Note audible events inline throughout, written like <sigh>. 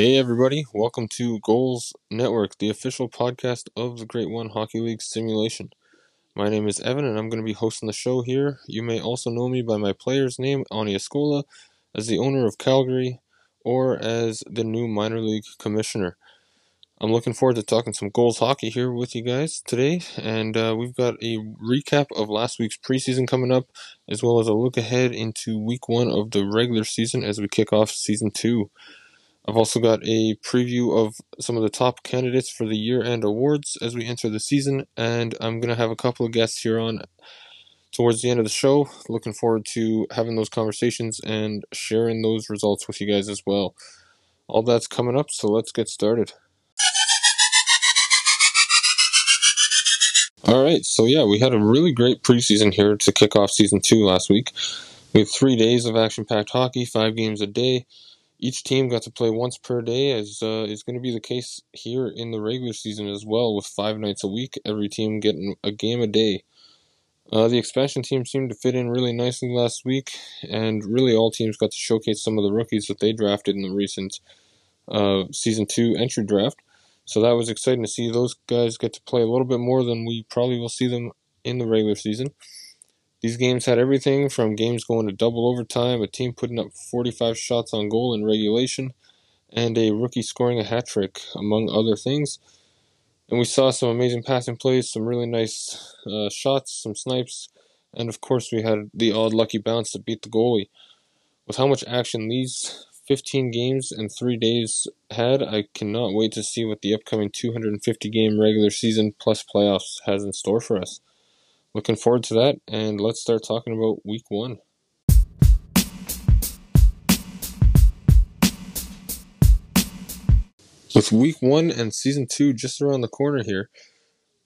Hey, everybody, welcome to GOHLS Network, the official podcast of the Great One Hockey League simulation. My name is Evan, and I'm going to be hosting the show here. You may also know me by my player's name, Ani Escola, as the owner of Calgary, or as the new minor league commissioner. I'm looking forward to talking some GOHLS hockey here with you guys today, and uh, we've got a recap of last week's preseason coming up, as well as a look ahead into week one of the regular season as we kick off season two. I've also got a preview of some of the top candidates for the year end awards as we enter the season, and I'm going to have a couple of guests here on towards the end of the show. Looking forward to having those conversations and sharing those results with you guys as well. All that's coming up, so let's get started. All right, so yeah, we had a really great preseason here to kick off season two last week. We had three days of action packed hockey, five games a day. Each team got to play once per day, as uh, is going to be the case here in the regular season as well, with five nights a week, every team getting a game a day. Uh, the expansion team seemed to fit in really nicely last week, and really all teams got to showcase some of the rookies that they drafted in the recent uh, season two entry draft. So that was exciting to see those guys get to play a little bit more than we probably will see them in the regular season. These games had everything from games going to double overtime, a team putting up 45 shots on goal in regulation, and a rookie scoring a hat trick, among other things. And we saw some amazing passing plays, some really nice uh, shots, some snipes, and of course we had the odd lucky bounce to beat the goalie. With how much action these 15 games and three days had, I cannot wait to see what the upcoming 250 game regular season plus playoffs has in store for us. Looking forward to that, and let's start talking about week one. With week one and season two just around the corner here,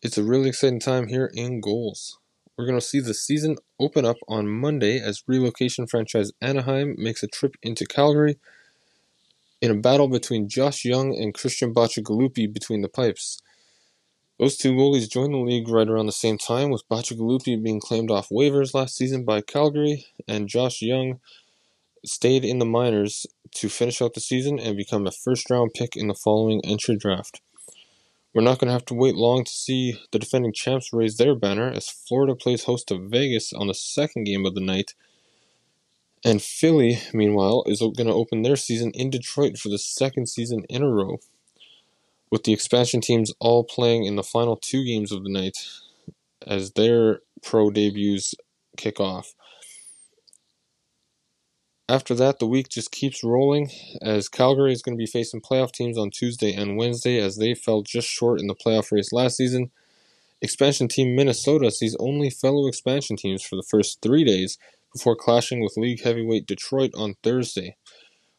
it's a really exciting time here in GOHLS. We're going to see the season open up on Monday as relocation franchise Anaheim makes a trip into Calgary in a battle between Josh Young and Christian Bacigalupi between the pipes. Those two goalies joined the league right around the same time, with Bacigalupi being claimed off waivers last season by Calgary, and Josh Young stayed in the minors to finish out the season and become a first round pick in the following entry draft. We're not going to have to wait long to see the defending champs raise their banner as Florida plays host to Vegas on the second game of the night and Philly, meanwhile, is going to open their season in Detroit for the second season in a row, with the expansion teams all playing in the final two games of the night as their pro debuts kick off. After that, the week just keeps rolling as Calgary is going to be facing playoff teams on Tuesday and Wednesday as they fell just short in the playoff race last season. Expansion team Minnesota sees only fellow expansion teams for the first three days before clashing with league heavyweight Detroit on Thursday.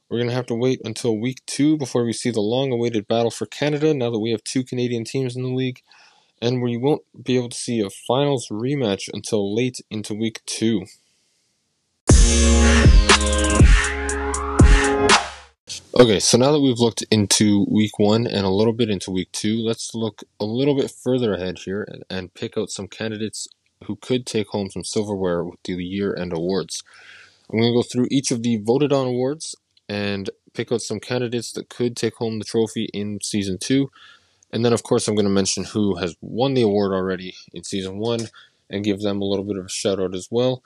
We're going to have to wait until week two before we see the long awaited battle for Canada now that we have two Canadian teams in the league, and we won't be able to see a finals rematch until late into week two. Okay, so now that we've looked into week one and a little bit into week two, let's look a little bit further ahead here and pick out some candidates who could take home some silverware with the year end awards. I'm going to go through each of the voted on awards and pick out some candidates that could take home the trophy in season two. And then, of course, I'm going to mention who has won the award already in season one and give them a little bit of a shout out as well.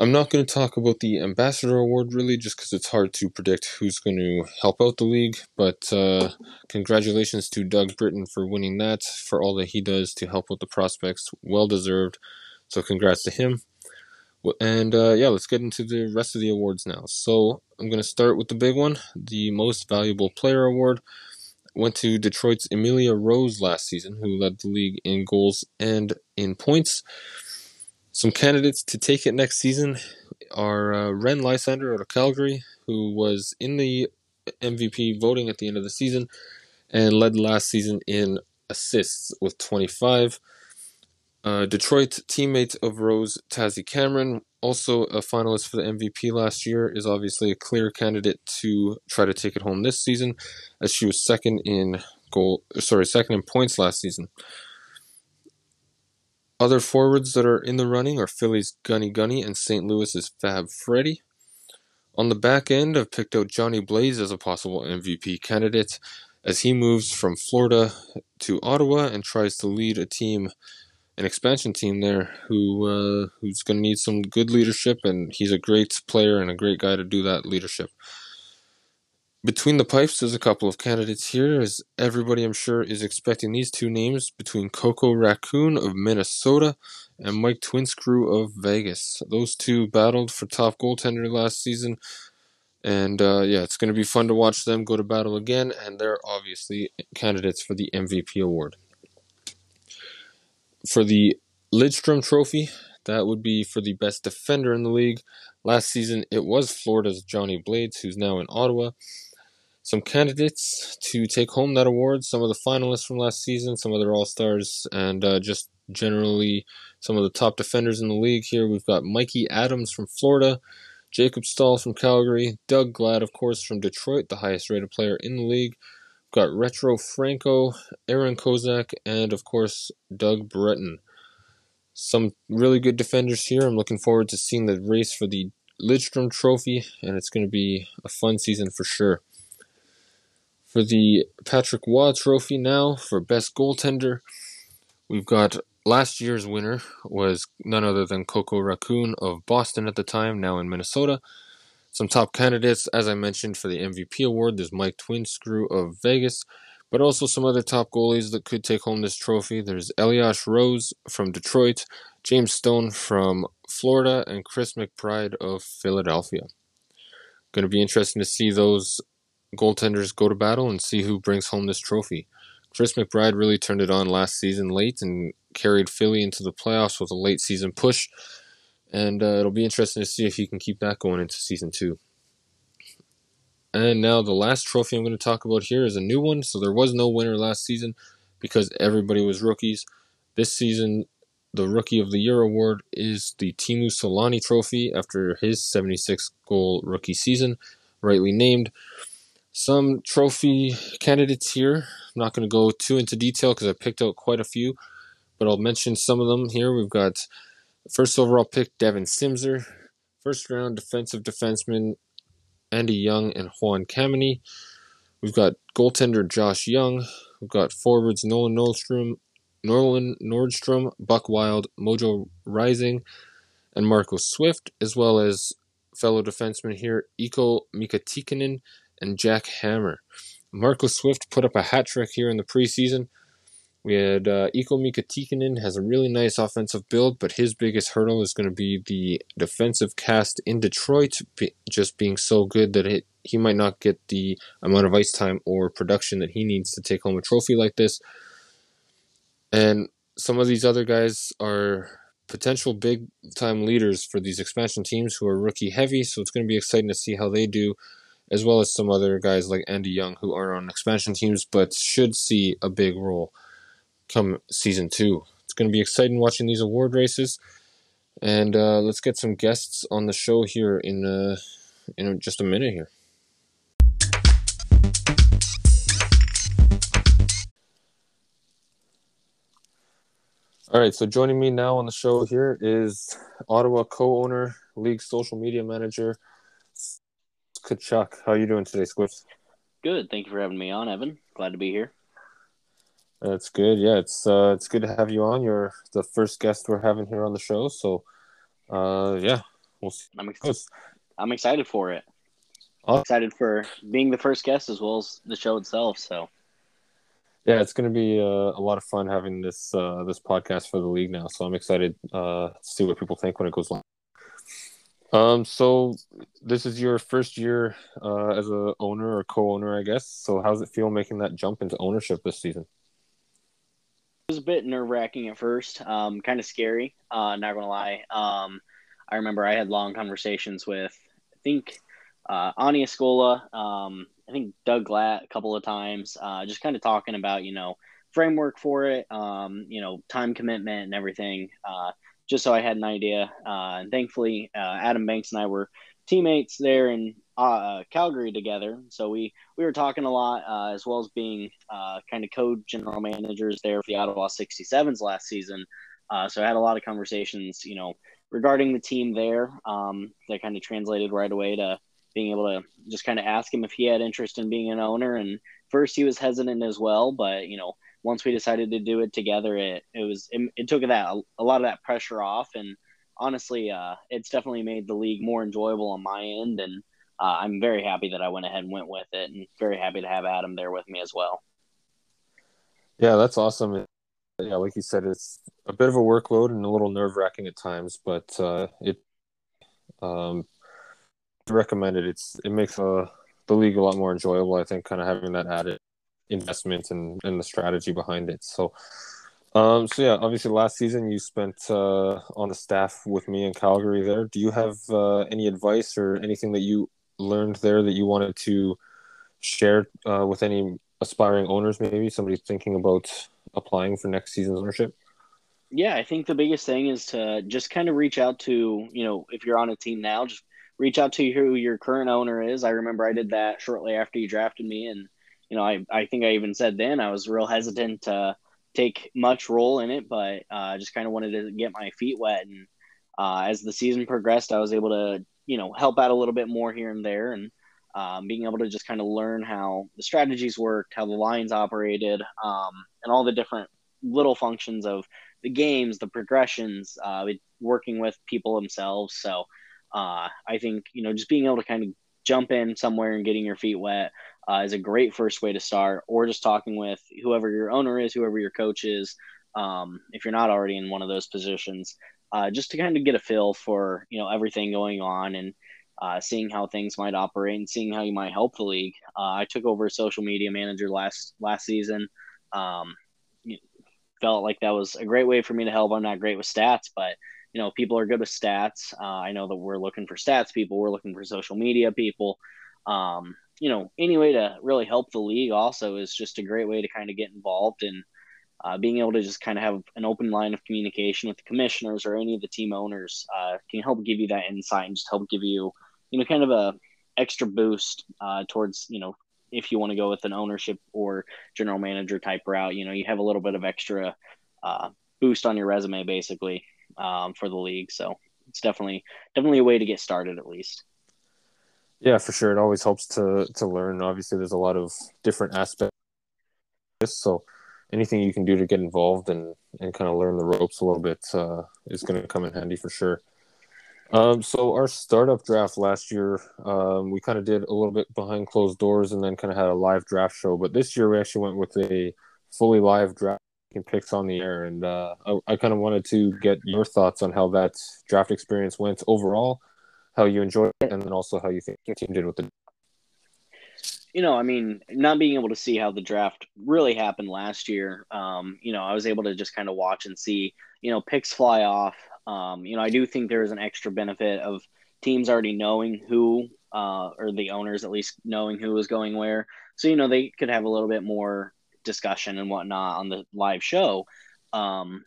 I'm not going to talk about the Ambassador Award really, just because it's hard to predict who's going to help out the league. But uh, congratulations to Doug Britton for winning that, for all that he does to help out the prospects. Well deserved. So congrats to him. And uh, yeah, let's get into the rest of the awards now. So I'm going to start with the big one. The Most Valuable Player Award went to Detroit's Emilia Rose last season, who led the league in goals and in points. Some candidates to take it next season are uh, Ren Lysander out of Calgary, who was in the MVP voting at the end of the season and led last season in assists with 25. Uh, Detroit teammate of Rose, Tazzy Cameron, also a finalist for the MVP last year, is obviously a clear candidate to try to take it home this season, as she was second in goal, sorry, second in points last season. Other forwards that are in the running are Philly's Gunny Gunny and St. Louis's Fab Freddy. On the back end, I've picked out Johnny Blaze as a possible MVP candidate as he moves from Florida to Ottawa and tries to lead a team, an expansion team there, who uh, who's going to need some good leadership, and he's a great player and a great guy to do that leadership. Between the pipes, there's a couple of candidates here, as everybody I'm sure is expecting these two names between Coco Raccoon of Minnesota and Mike Twinscrew of Vegas. Those two battled for top goaltender last season, and uh, yeah, it's going to be fun to watch them go to battle again, and they're obviously candidates for the MVP award. For the Lidstrom Trophy, that would be for the best defender in the league. Last season, it was Florida's Johnny Blades, who's now in Ottawa. Some candidates to take home that award, some of the finalists from last season, some of their All Stars, and uh, just generally some of the top defenders in the league here. We've got Mikey Adams from Florida, Jacob Stahl from Calgary, Doug Glatt, of course, from Detroit, the highest rated player in the league. Got Retro Franco, Aaron Kozak, and of course, Doug Breton. Some really good defenders here. I'm looking forward to seeing the race for the Lidstrom Trophy, and it's going to be a fun season for sure. For the Patrick Roy Trophy now, for Best Goaltender, we've got last year's winner was none other than Coco Raccoon of Boston at the time, now in Minnesota. Some top candidates, as I mentioned, for the MVP award, there's Mike Twinscrew of Vegas, but also some other top goalies that could take home this trophy. There's Elias Rose from Detroit, James Stone from Florida, and Chris McBride of Philadelphia. Going to be interesting to see those goaltenders go to battle and see who brings home this trophy. Chris McBride really turned it on last season late and carried Philly into the playoffs with a late season push. And uh, it'll be interesting to see if he can keep that going into season two. And now the last trophy I'm going to talk about here is a new one. So there was no winner last season because everybody was rookies. This season, the Rookie of the Year award is the Teemu Selanne Trophy after his 76 goal rookie season, rightly named. Some trophy candidates here. I'm not going to go too into detail because I picked out quite a few but I'll mention some of them here. We've got first overall pick Devin Simser, first round defensive defenseman Andy Young and Juan Kameny. We've got goaltender Josh Young. We've got forwards Nolan Nordstrom, Nolan Nordstrom, Buck Wild, Mojo Rising, and Marco Swift, as well as fellow defensemen here Iko Mikatikinen and Jack Hammer. Marco Swift put up a hat trick here in the preseason. We had uh, Iko Mika Tikkanen has a really nice offensive build, but his biggest hurdle is going to be the defensive cast in Detroit be, just being so good that it, he might not get the amount of ice time or production that he needs to take home a trophy like this. And some of these other guys are potential big time leaders for these expansion teams who are rookie heavy, so it's going to be exciting to see how they do, as well as some other guys like Andy Young who are on expansion teams but should see a big role come season two. It's going to be exciting watching these award races, and uh, let's get some guests on the show here in uh, in just a minute here. All right, so joining me now on the show here is Ottawa co-owner, league social media manager, Tkachuk. How are you doing today, Squiffs? Good. Thank you for having me on, Evan. Glad to be here. That's good. Yeah, it's uh, it's good to have you on. You're the first guest we're having here on the show. So, uh, yeah, we'll see. I'm, ex- I'm excited for it. I'm excited for being the first guest as well as the show itself. So, yeah, it's going to be uh, a lot of fun having this uh, this podcast for the league now. So I'm excited uh, to see what people think when it goes live. Um, so this is your first year uh, as a owner or co-owner, I guess. So how's it feel making that jump into ownership this season? Was a bit nerve wracking at first, um, kind of scary. Uh, not gonna lie. Um, I remember I had long conversations with, I think, uh, Ani Escola, um, I think Doug Glatt a couple of times, uh, just kind of talking about you know framework for it, um, you know time commitment and everything, uh, just so I had an idea. Uh, and thankfully, uh, Adam Banks and I were teammates there in uh, Calgary together. So we we were talking a lot, uh, as well as being uh, kind of co-general managers there for the Ottawa 67s last season. Uh, so I had a lot of conversations, you know, regarding the team there. Um, that kind of translated right away to being able to just kind of ask him if he had interest in being an owner. And first he was hesitant as well, but you know, once we decided to do it together, it it was it, it took that a lot of that pressure off, and honestly, uh, it's definitely made the league more enjoyable on my end, and uh, I'm very happy that I went ahead and went with it, and very happy to have Adam there with me as well. Yeah, that's awesome. Yeah, like you said, it's a bit of a workload and a little nerve wracking at times, but uh, it um, recommended. It's it makes uh, the league a lot more enjoyable. I think, kind of having that added investment and, and the strategy behind it. So, um, so yeah, obviously last season you spent uh, on the staff with me in Calgary. There, do you have uh, any advice or anything that you learned there that you wanted to share uh, with any aspiring owners? Maybe somebody thinking about applying for next season's ownership. Yeah, I think the biggest thing is to just kind of reach out to you know if you're on a team now, just reach out to who your current owner is. I remember I did that shortly after you drafted me, and you know I I think I even said then I was real hesitant to take much role in it, but uh, just kind of wanted to get my feet wet. And uh, as the season progressed, I was able to you know help out a little bit more here and there, and um, being able to just kind of learn how the strategies worked, how the lines operated, um, and all the different little functions of the games, the progressions, uh, working with people themselves. So uh, I think you know just being able to kind of jump in somewhere and getting your feet wet uh, is a great first way to start, or just talking with whoever your owner is, whoever your coach is, um, if you're not already in one of those positions, uh, just to kind of get a feel for you know everything going on and uh, seeing how things might operate and seeing how you might help the league. Uh, I took over social media manager last last season. Um, felt like that was a great way for me to help. I'm not great with stats, but you know, people are good with stats. Uh, I know that we're looking for stats people. We're looking for social media people. Um, you know, any way to really help the league also is just a great way to kind of get involved and uh, being able to just kind of have an open line of communication with the commissioners or any of the team owners uh, can help give you that insight and just help give you, you know, kind of a extra boost uh, towards, you know, if you want to go with an ownership or general manager type route, you know, you have a little bit of extra uh, boost on your resume basically um, for the league. So it's definitely definitely a way to get started at least. Yeah, for sure. It always helps to to learn. Obviously, there's a lot of different aspects. So anything you can do to get involved and and kind of learn the ropes a little bit uh, is going to come in handy for sure. Um, so our startup draft last year, um, we kind of did a little bit behind closed doors and then kind of had a live draft show. But this year we actually went with a fully live draft and picks on the air, and uh, I, I kind of wanted to get your thoughts on how that draft experience went overall, how you enjoyed it, and then also how you think your team did with the. You know, I mean, not being able to see how the draft really happened last year, um, you know, I was able to just kind of watch and see, you know, picks fly off. Um, you know, I do think there is an extra benefit of teams already knowing who, uh, or the owners at least knowing who was going where. So, you know, they could have a little bit more discussion and whatnot on the live show. Um,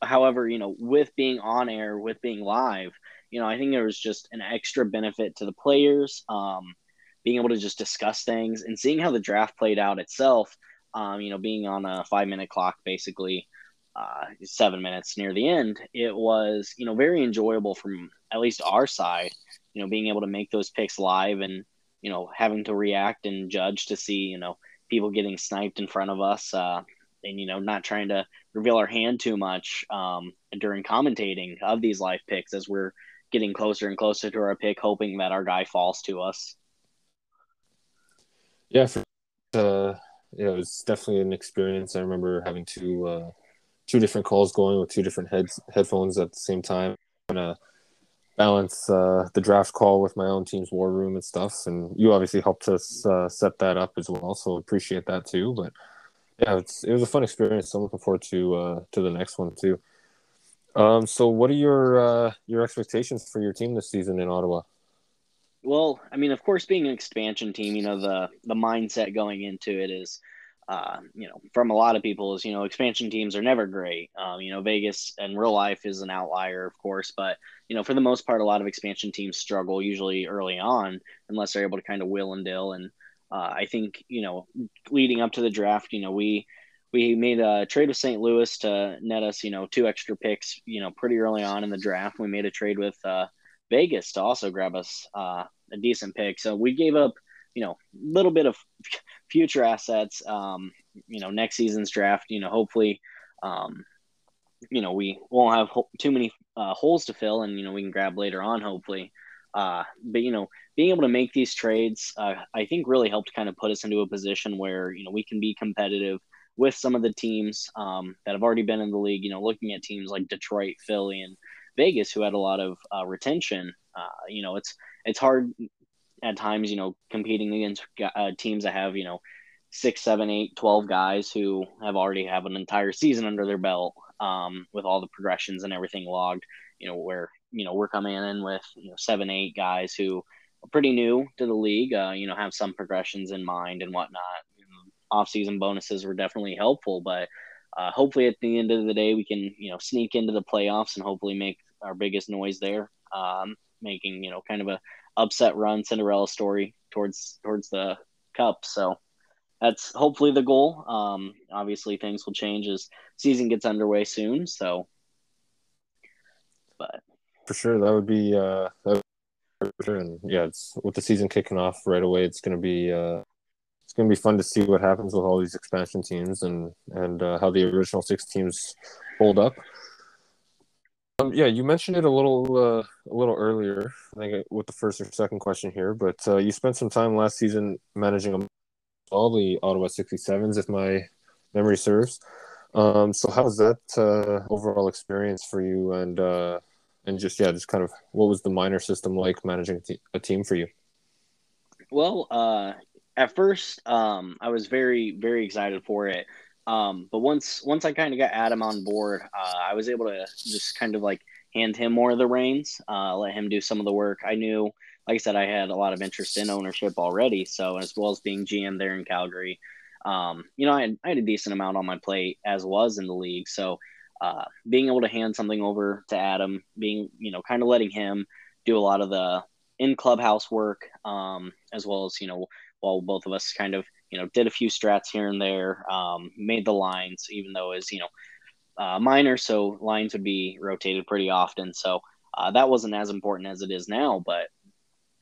however, you know, with being on air, with being live, you know, I think there was just an extra benefit to the players, um, being able to just discuss things and seeing how the draft played out itself. Um, you know, being on a five minute clock, basically, uh, seven minutes near the end, it was, you know, very enjoyable from at least our side, you know, being able to make those picks live and, you know, having to react and judge to see, you know, people getting sniped in front of us, uh, and you know, not trying to reveal our hand too much um, during commentating of these live picks as we're getting closer and closer to our pick, hoping that our guy falls to us. Yeah, for, uh, yeah, it was definitely an experience. I remember having two uh, two different calls going with two different heads headphones at the same time. And, uh, balance uh, the draft call with my own team's war room and stuff. And you obviously helped us uh, set that up as well, so appreciate that too. But yeah, it's it was a fun experience. I'm looking forward to uh, to the next one too. Um, so what are your uh, your expectations for your team this season in Ottawa? Well, I mean, of course, being an expansion team, you know the the mindset going into it is uh, you know, from a lot of people is, you know, expansion teams are never great. Um, you know, Vegas and real life is an outlier, of course, but, you know, for the most part, a lot of expansion teams struggle usually early on unless they're able to kind of will and dill. And uh, I think, you know, leading up to the draft, you know, we, we made a trade with St. Louis to net us, you know, two extra picks, you know, pretty early on in the draft. We made a trade with uh, Vegas to also grab us uh, a decent pick. So we gave up, you know, a little bit of <laughs> future assets. Um, you know, next season's draft. You know, hopefully, um, you know, we won't have ho- too many uh, holes to fill, and you know, we can grab later on, hopefully. Uh, but you know, being able to make these trades, uh, I think really helped kind of put us into a position where you know we can be competitive with some of the teams um, that have already been in the league. You know, looking at teams like Detroit, Philly, and Vegas, who had a lot of uh, retention. Uh, you know, it's it's hard at times. You know, competing against uh, teams that have you know six, seven, eight, twelve guys who have already have an entire season under their belt um, with all the progressions and everything logged. You know, where you know we're coming in with you know seven, eight guys who are pretty new to the league. Uh, you know, have some progressions in mind and whatnot. Off-season bonuses were definitely helpful, but uh, hopefully at the end of the day we can you know sneak into the playoffs and hopefully make our biggest noise there, um, making you know kind of a upset run Cinderella story towards towards the cup. So that's hopefully the goal. Um, obviously, things will change as season gets underway soon. So, but for sure, that would be uh, that would sure. and yeah, it's with the season kicking off right away. It's going to be uh, it's going to be fun to see what happens with all these expansion teams and and uh, how the original six teams hold up. Um, yeah, you mentioned it a little uh, a little earlier, I think, with the first or second question here. But uh, you spent some time last season managing all the Ottawa 67s, if my memory serves. Um, so how was that uh, overall experience for you? And uh, and just yeah, just kind of what was the minor system like managing a, te- a team for you? Well, uh, at first, um, I was very very excited for it. Um, but once once I kind of got Adam on board, uh, I was able to just kind of like hand him more of the reins, uh, let him do some of the work. I knew like I said, I had a lot of interest in ownership already. So as well as being GM there in Calgary, um, you know, I had, I had a decent amount on my plate as was in the league. So uh, being able to hand something over to Adam, being you know, kind of letting him do a lot of the in clubhouse work, um, as well as you know, while both of us kind of you know did a few strats here and there, um, made the lines, even though as you know uh, minor, so lines would be rotated pretty often. So uh, that wasn't as important as it is now, but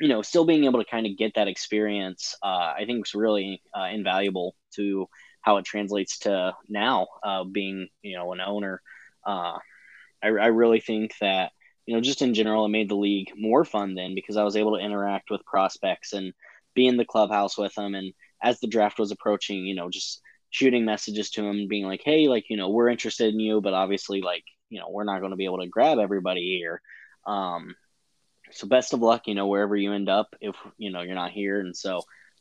you know, still being able to kind of get that experience, uh, I think is really uh, invaluable to how it translates to now uh, being, you know, an owner. Uh, I, I really think that, you know, just in general, it made the league more fun then because I was able to interact with prospects and be in the clubhouse with them. And as the draft was approaching, you know, just shooting messages to him, being like, hey, like, you know, we're interested in you, but obviously, like, you know, we're not going to be able to grab everybody here. Um, so best of luck, you know, wherever you end up, if you know you're not here. And so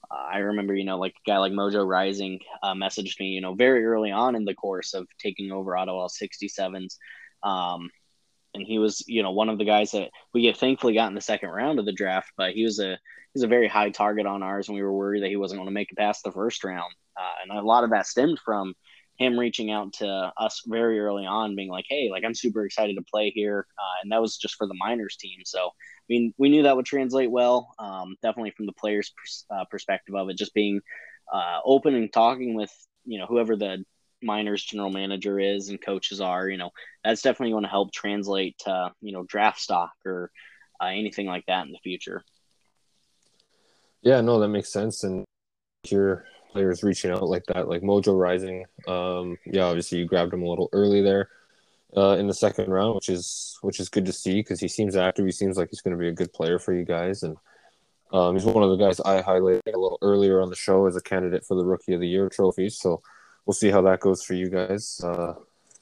uh, I remember, you know, like a guy like Mojo Rising uh, messaged me, you know, very early on in the course of taking over Ottawa 67s. Um, and he was, you know, one of the guys that we thankfully got in the second round of the draft, but he was a he was a very high target on ours, and we were worried that he wasn't going to make it past the first round. Uh, and a lot of that stemmed from him reaching out to us very early on, being like, "Hey, like I'm super excited to play here," uh, and that was just for the minors team. So I mean, we knew that would translate well. Um, definitely from the players' uh, perspective of it, just being uh, open and talking with you know whoever the minors general manager is and coaches are. You know that's definitely going to help translate to you know draft stock or uh, anything like that in the future. Yeah, no, that makes sense, and you're players reaching out like that, like Mojo Rising. Um, yeah, obviously you grabbed him a little early there uh, in the second round, which is which is good to see because he seems active. He seems like he's going to be a good player for you guys, and um, he's one of the guys I highlighted a little earlier on the show as a candidate for the Rookie of the Year trophy. So we'll see how that goes for you guys. Uh,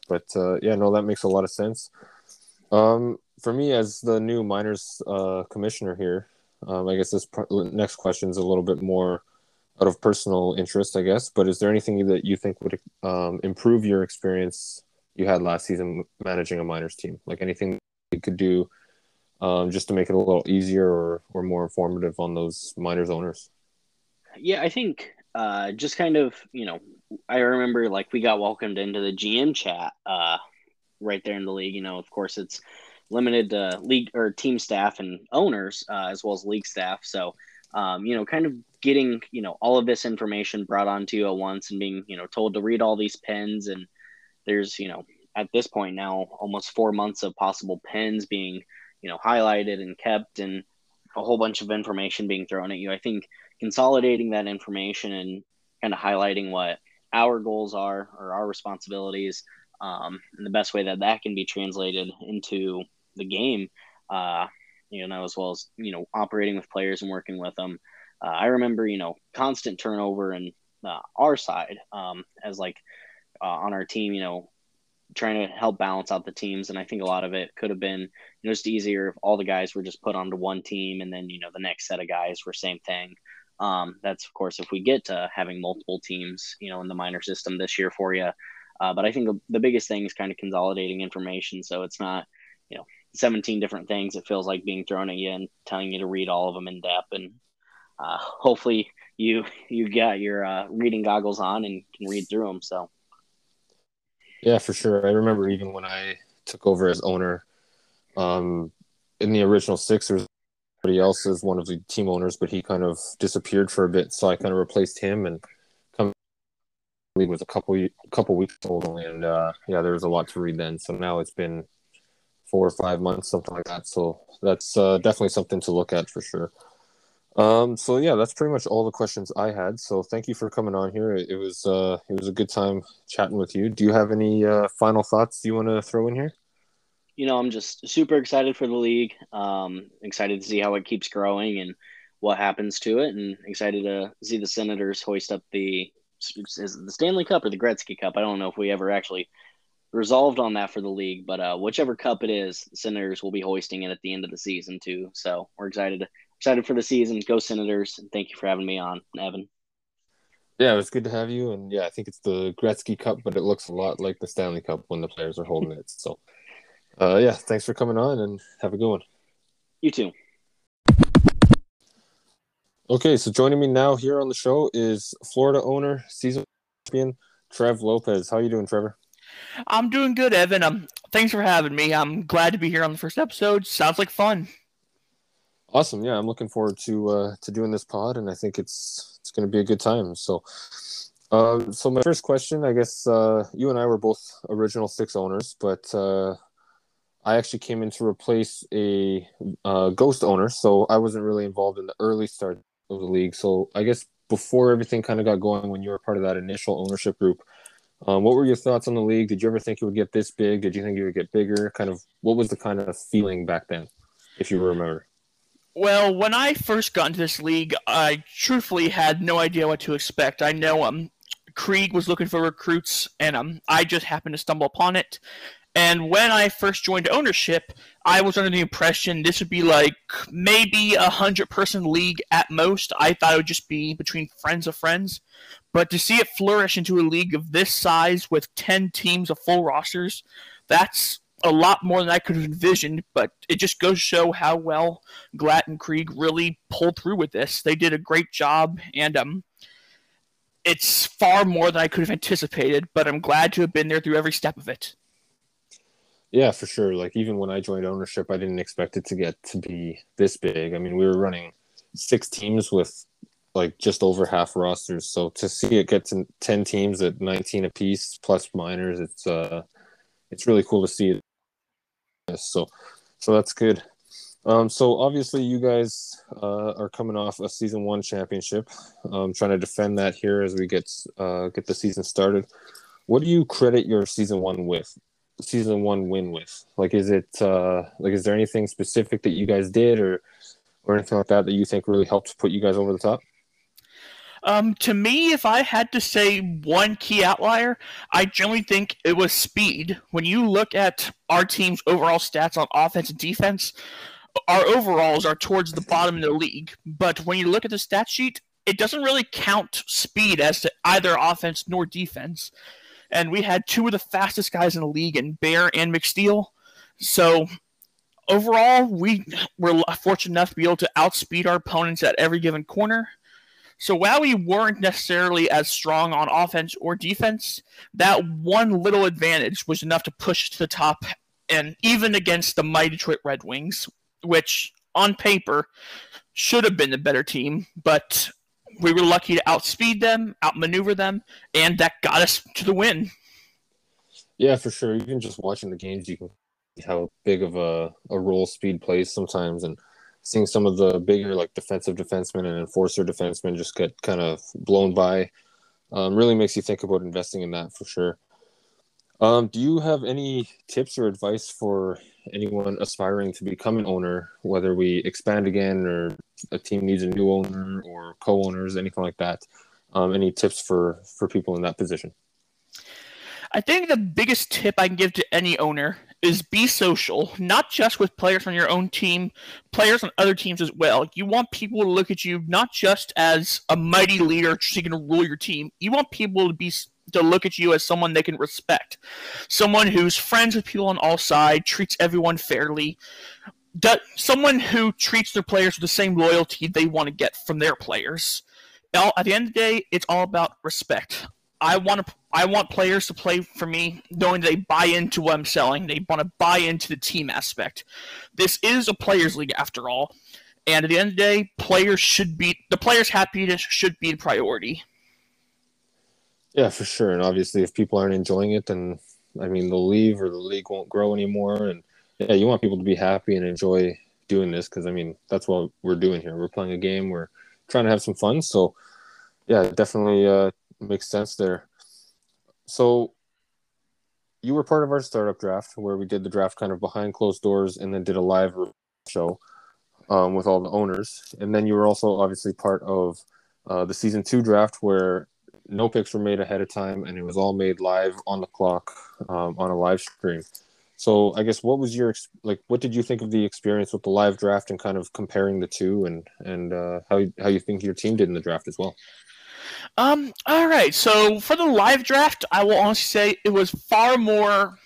but uh, yeah, no, that makes a lot of sense. Um, for me, as the new minors uh, commissioner here, um, I guess this next question is a little bit more out of personal interest, I guess. But is there anything that you think would um, improve your experience you had last season managing a minors team? Like anything you could do um, just to make it a little easier or, or more informative on those minors owners? Yeah, I think uh, just kind of, you know, I remember like we got welcomed into the GM chat uh, right there in the league. You know, of course, it's limited to league or team staff and owners uh, as well as league staff. So, um, you know, kind of getting you know all of this information brought onto you at once and being you know told to read all these pins and there's you know at this point now almost four months of possible pins being you you know highlighted and kept and a whole bunch of information being thrown at you. I think consolidating that information and kind of highlighting what our goals are or our responsibilities um, and the best way that that can be translated into the game uh, you know as well as you know operating with players and working with them. Uh, i remember you know constant turnover and uh, our side um, as like uh, on our team you know trying to help balance out the teams. And i think a lot of it could have been you know, just easier if all the guys were just put onto one team and then you know the next set of guys were same thing. Um, that's of course if we get to having multiple teams, you know, in the minor system this year for you. Uh, but I think the, the biggest thing is kind of consolidating information, so it's not, you know, 17 different things. It feels like being thrown at you and telling you to read all of them in depth, and uh, hopefully you you got your uh, reading goggles on and can read through them. So. Yeah, for sure. I remember even when I took over as owner, um, in the original Sixers, somebody else is one of the team owners, but he kind of disappeared for a bit, so I kind of replaced him and come was a couple couple weeks old only, and uh, yeah, there was a lot to read then. So now it's been four or five months, something like that. So that's uh, definitely something to look at for sure. Um, so yeah, that's pretty much all the questions I had. So thank you for coming on here. It, was uh, it was a good time chatting with you. Do you have any uh, final thoughts you want to throw in here? you know, I'm just super excited for the league. Um, excited to see how it keeps growing and what happens to it, and excited to see the Senators hoist up the is the Stanley Cup or the Gretzky Cup. I don't know if we ever actually resolved on that for the league, but uh, whichever cup it is, Senators will be hoisting it at the end of the season too. So we're excited excited for the season. Go Senators! And thank you for having me on, Evan. Yeah, it was good to have you. And yeah, I think it's the Gretzky Cup, but it looks a lot like the Stanley Cup when the players are holding it. So uh, yeah, thanks for coming on and have a good one. You too. Okay, so joining me now here on the show is Florida owner, season champion, Trev Lopez. How are you doing, Trevor? I'm doing good, Evan. Um, thanks for having me. I'm glad to be here on the first episode. Sounds like fun. Awesome. Yeah, I'm looking forward to uh, to doing this pod, and I think it's it's going to be a good time. So, uh, so my first question, I guess uh, you and I were both original six owners, but uh, I actually came in to replace a uh, ghost owner, so I wasn't really involved in the early start of the league. So I guess before everything kind of got going, when you were part of that initial ownership group, um, what were your thoughts on the league? Did you ever think it would get this big? Did you think it would get bigger? Kind of, what was the kind of feeling back then, if you remember? Well, when I first got into this league, I truthfully had no idea what to expect. I know um, Krieg was looking for recruits, and um, I just happened to stumble upon it. And when I first joined ownership, I was under the impression this would be like maybe a hundred person league at most. I thought it would just be between friends of friends. But to see it flourish into a league of this size with 10 teams of full rosters, that's a lot more than I could have envisioned. But it just goes to show how well Glatt and Krieg really pulled through with this. They did a great job, and um, it's far more than I could have anticipated. But I'm glad to have been there through every step of it. Yeah, for sure. Like even when I joined ownership, I didn't expect it to get to be this big. I mean, we were running six teams with like just over half rosters. So to see it get to ten teams at nineteen apiece plus minors, it's uh, it's really cool to see it. So, so that's good. Um, so obviously you guys uh, are coming off a season one championship. Um, trying to defend that here as we get uh, get the season started. What do you credit your season one with? Season one win with? Like, is it uh, like is there anything specific that you guys did or or anything like that that you think really helped put you guys over the top? Um, to me, if I had to say one key outlier, I generally think it was speed. When you look at our team's overall stats on offense and defense, our overalls are towards the bottom of the league. But when you look at the stat sheet, it doesn't really count speed as to either offense nor defense and we had two of the fastest guys in the league in Bear and McSteal. So overall, we were fortunate enough to be able to outspeed our opponents at every given corner. So while we weren't necessarily as strong on offense or defense, that one little advantage was enough to push to the top, and even against the mighty Detroit Red Wings, which on paper should have been the better team, but we were lucky to outspeed them, outmaneuver them, and that got us to the win. Yeah, for sure. Even just watching the games, you can see how big of a, a role speed plays sometimes, and seeing some of the bigger like defensive defensemen and enforcer defensemen just get kind of blown by um, really makes you think about investing in that for sure. Um, do you have any tips or advice for anyone aspiring to become an owner, whether we expand again or a team needs a new owner or co-owners, anything like that? Um, any tips for for people in that position? I think the biggest tip I can give to any owner is be social, not just with players on your own team, players on other teams as well. You want people to look at you not just as a mighty leader seeking to rule your team. You want people to be to look at you as someone they can respect, someone who's friends with people on all sides, treats everyone fairly, someone who treats their players with the same loyalty they want to get from their players. At the end of the day, it's all about respect. I want to I want players to play for me knowing they buy into what I'm selling. They want to buy into the team aspect. This is a players league after all. And at the end of the day, players should be the players' happiness should be the priority. Yeah, for sure. And obviously, if people aren't enjoying it, then I mean, they'll leave or the league won't grow anymore. And yeah, you want people to be happy and enjoy doing this because I mean, that's what we're doing here. We're playing a game. We're trying to have some fun. So yeah, definitely uh, makes sense there. So you were part of our startup draft where we did the draft kind of behind closed doors and then did a live show um, with all the owners. And then you were also obviously part of uh, the season two draft where no picks were made ahead of time, and it was all made live on the clock um, on a live stream. So I guess what was your like? What did you think of the experience with the live draft and kind of comparing the two, and and uh, how how you think your team did in the draft as well? Um. All right. So for the live draft, I will honestly say it was far more.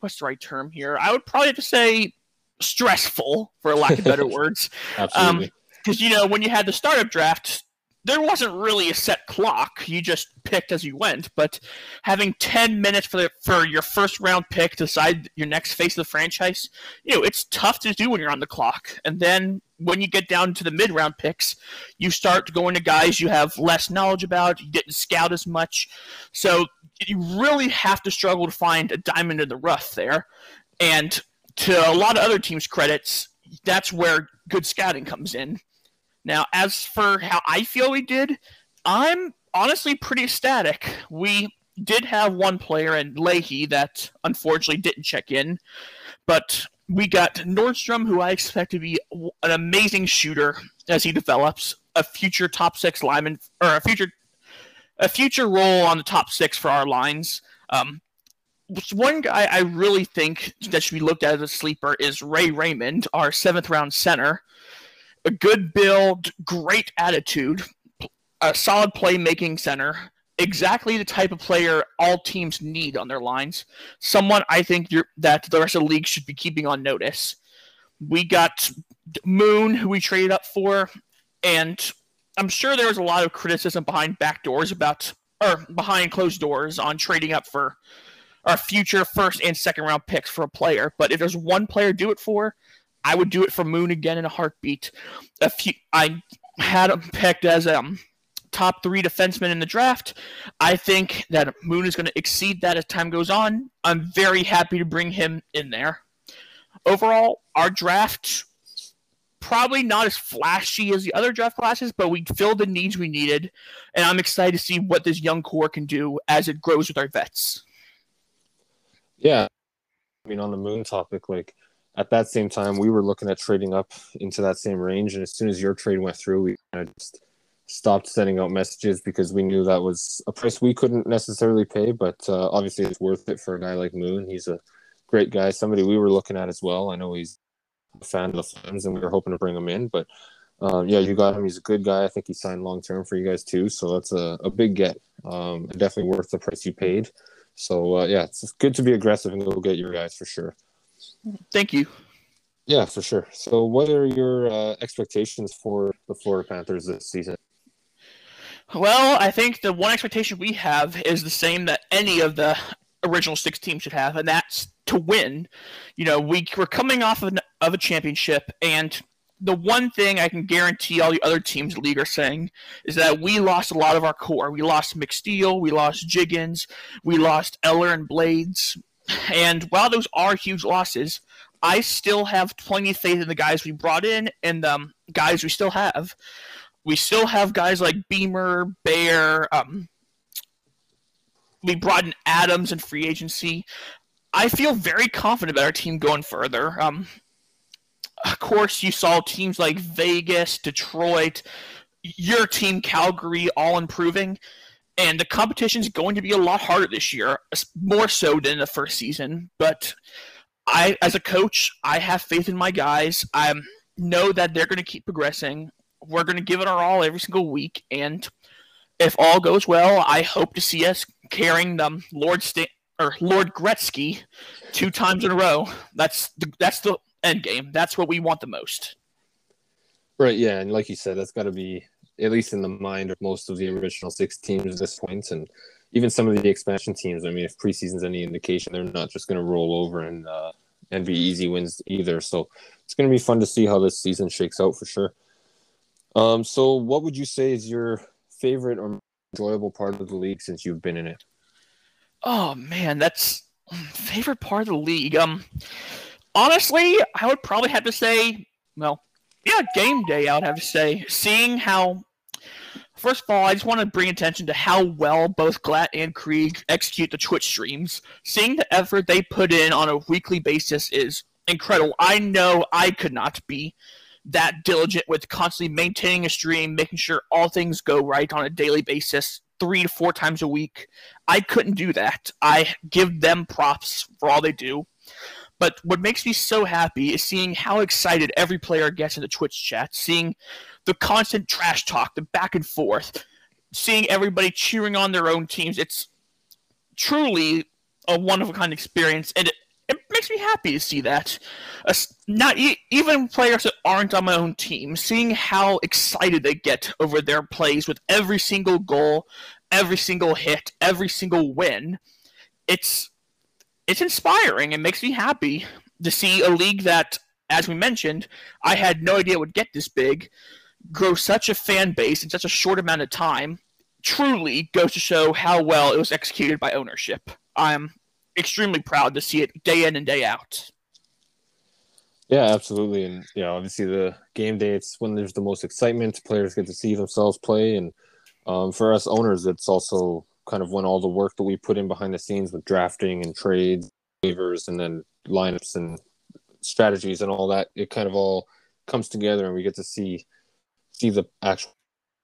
What's the right term here? I would probably have to say stressful, for lack of better <laughs> words. Absolutely. Because um, you know when you had the startup draft, there wasn't really a set clock. You just picked as you went. But having ten minutes for the, for your first round pick to decide your next face of the franchise, you know, it's tough to do when you're on the clock. And then when you get down to the mid round picks, you start going to guys you have less knowledge about. You didn't scout as much, so you really have to struggle to find a diamond in the rough there. And to a lot of other teams' credits, that's where good scouting comes in now, as for how I feel we did, I'm honestly pretty ecstatic. We did have one player in Leahy that unfortunately didn't check in, but we got Nordstrom, who I expect to be an amazing shooter as he develops, a future top six lineman or a future a future role on the top six for our lines. Um, one guy I really think that should be looked at as a sleeper is Ray Raymond, our seventh round center a good build, great attitude, a solid playmaking center. Exactly the type of player all teams need on their lines. Someone I think that the rest of the league should be keeping on notice. We got Moon, who we traded up for, and I'm sure there was a lot of criticism behind back doors about, or behind closed doors on trading up for our future first and second round picks for a player. But if there's one player do it for, I would do it for Moon again in a heartbeat. A few, I had him picked as um top three defenseman in the draft. I think that Moon is going to exceed that as time goes on. I'm very happy to bring him in there. Overall, our draft probably not as flashy as the other draft classes, but we filled the needs we needed, and I'm excited to see what this young core can do as it grows with our vets. Yeah, I mean, on the Moon topic, like at that same time, we were looking at trading up into that same range. And as soon as your trade went through, we kind of just stopped sending out messages because we knew that was a price we couldn't necessarily pay. But uh, obviously, it's worth it for a guy like Moon. He's a great guy, somebody we were looking at as well. I know he's a fan of the Flames, and we were hoping to bring him in. But um, yeah, you got him. He's a good guy. I think he signed long term for you guys too. So that's a, a big get. Um, definitely worth the price you paid. So uh, yeah, it's good to be aggressive and go get your guys for sure. Thank you. Yeah, for sure. So, what are your uh, expectations for the Florida Panthers this season? Well, I think the one expectation we have is the same that any of the original six teams should have, and that's to win. You know, we, we're coming off of, an, of a championship, and the one thing I can guarantee all the other teams in the league are saying is that we lost a lot of our core. We lost McSteel, we lost Jiggins, we lost Eller and Blades, And while those are huge losses, I still have plenty of faith in the guys we brought in and the um, guys we still have. We still have guys like Beamer, Bear. Um, we brought in Adams in free agency. I feel very confident about our team going further. Um, of course, you saw teams like Vegas, Detroit, your team, Calgary, all improving. And the competition is going to be a lot harder this year, more so than the first season. But I, as a coach, I have faith in my guys. I know that they're going to keep progressing. We're going to give it our all every single week. And if all goes well, I hope to see us carrying the Lord St- or Lord Gretzky two times in a row. That's the, that's the end game. That's what we want the most. Right. Yeah, and like you said, that's got to be at least in the mind of most of the original six teams at this point, and even some of the expansion teams. I mean, if preseason's any indication, they're not just going to roll over and uh, and be easy wins either. So it's going to be fun to see how this season shakes out for sure. Um, so what would you say is your favorite or enjoyable part of the league since you've been in it? Oh man, that's favorite part of the league. Um, honestly, I would probably have to say, well, yeah, game day. I would have to say, seeing how. First of all, I just want to bring attention to how well both Glatt and Krieg execute the Twitch streams. Seeing the effort they put in on a weekly basis is incredible. I know I could not be that diligent with constantly maintaining a stream, making sure all things go right on a daily basis, three to four times a week. I couldn't do that. I give them props for all they do. But what makes me so happy is seeing how excited every player gets in the Twitch chat, seeing the constant trash talk, the back and forth, seeing everybody cheering on their own teams. It's truly a one of a kind experience, and it, it makes me happy to see that. Uh, not e- even players that aren't on my own team, seeing how excited they get over their plays with every single goal, every single hit, every single win. It's it's inspiring. It makes me happy to see a league that, as we mentioned, I had no idea would get this big, grow such a fan base in such a short amount of time. Truly goes to show how well it was executed by ownership. I'm extremely proud to see it day in and day out. Yeah, absolutely, and you know, obviously the game day it's when there's the most excitement. Players get to see themselves play, and um, for us owners, it's also kind of when all the work that we put in behind the scenes with drafting and trades, waivers, and then lineups and strategies and all that, it kind of all comes together, and we get to see see the actual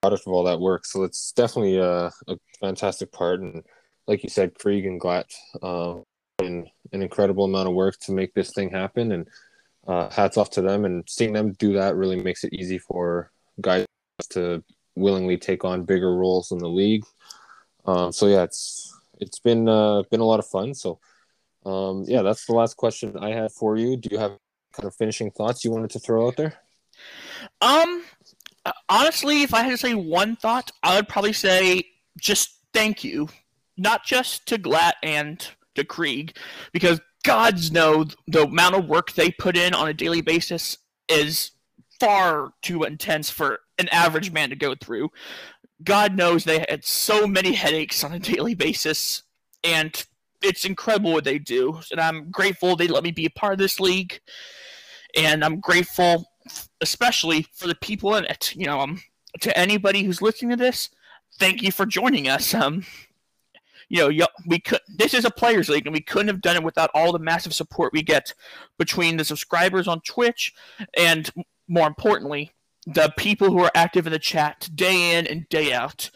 product of all that work. So it's definitely a, a fantastic part, and like you said, Krieg and Glatt, uh, an incredible amount of work to make this thing happen, and uh, hats off to them. And seeing them do that really makes it easy for guys to willingly take on bigger roles in the league um, so yeah, it's it's been uh, been a lot of fun. So um, yeah, that's the last question I had for you. Do you have kind of finishing thoughts you wanted to throw out there? Um, honestly, if I had to say one thought, I would probably say just thank you, not just to Glatt and to Krieg, because gods know the amount of work they put in on a daily basis is far too intense for an average man to go through. God knows they had so many headaches on a daily basis, and it's incredible what they do. And I'm grateful they let me be a part of this league, and I'm grateful, especially for the people in it. You know, um, to anybody who's listening to this, thank you for joining us. Um, you know, we could. This is a players' league, and we couldn't have done it without all the massive support we get between the subscribers on Twitch, and more importantly, the people who are active in the chat day in and day out.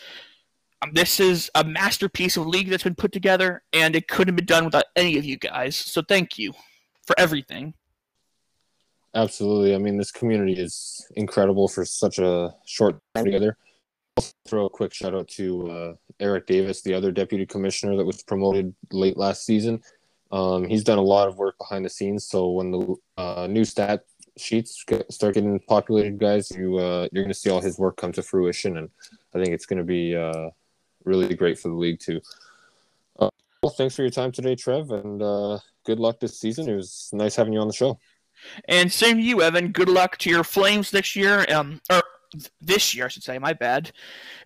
Um, this is a masterpiece of league that's been put together, and it couldn't have been done without any of you guys. So thank you for everything. Absolutely. I mean, this community is incredible for such a short time together. I'll throw a quick shout out to uh, Eric Davis, the other deputy commissioner that was promoted late last season. Um, he's done a lot of work behind the scenes. So when the uh, new stat sheets start getting populated, guys, you uh, you're going to see all his work come to fruition, and I think it's going to be uh, really great for the league too. Uh, well, thanks for your time today, Trev, and uh, good luck this season. It was nice having you on the show. And same to you, Evan. Good luck to your Flames next year, um, or this year, I should say. My bad.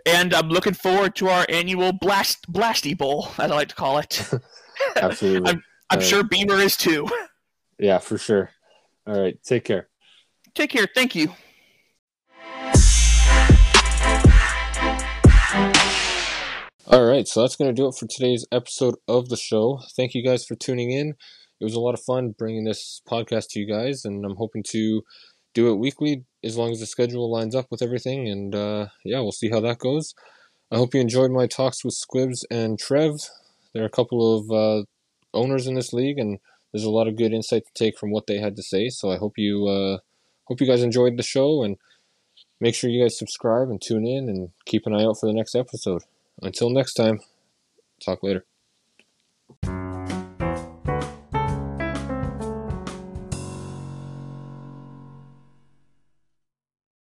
And I'm looking forward to our annual blast blasty bowl, as I like to call it. <laughs> Absolutely. <laughs> I'm, I'm right. sure Beamer is too. Yeah, for sure. All right. Take care. Take care. Thank you. All right, so that's going to do it for today's episode of the show. Thank you guys for tuning in. It was a lot of fun bringing this podcast to you guys, and I'm hoping to do it weekly as long as the schedule lines up with everything. And uh, yeah, we'll see how that goes. I hope you enjoyed my talks with Squibs and Trev. There are a couple of uh, owners in this league, and there's a lot of good insight to take from what they had to say. So I hope you uh, hope you guys enjoyed the show, and make sure you guys subscribe and tune in, and keep an eye out for the next episode. Until next time, talk later.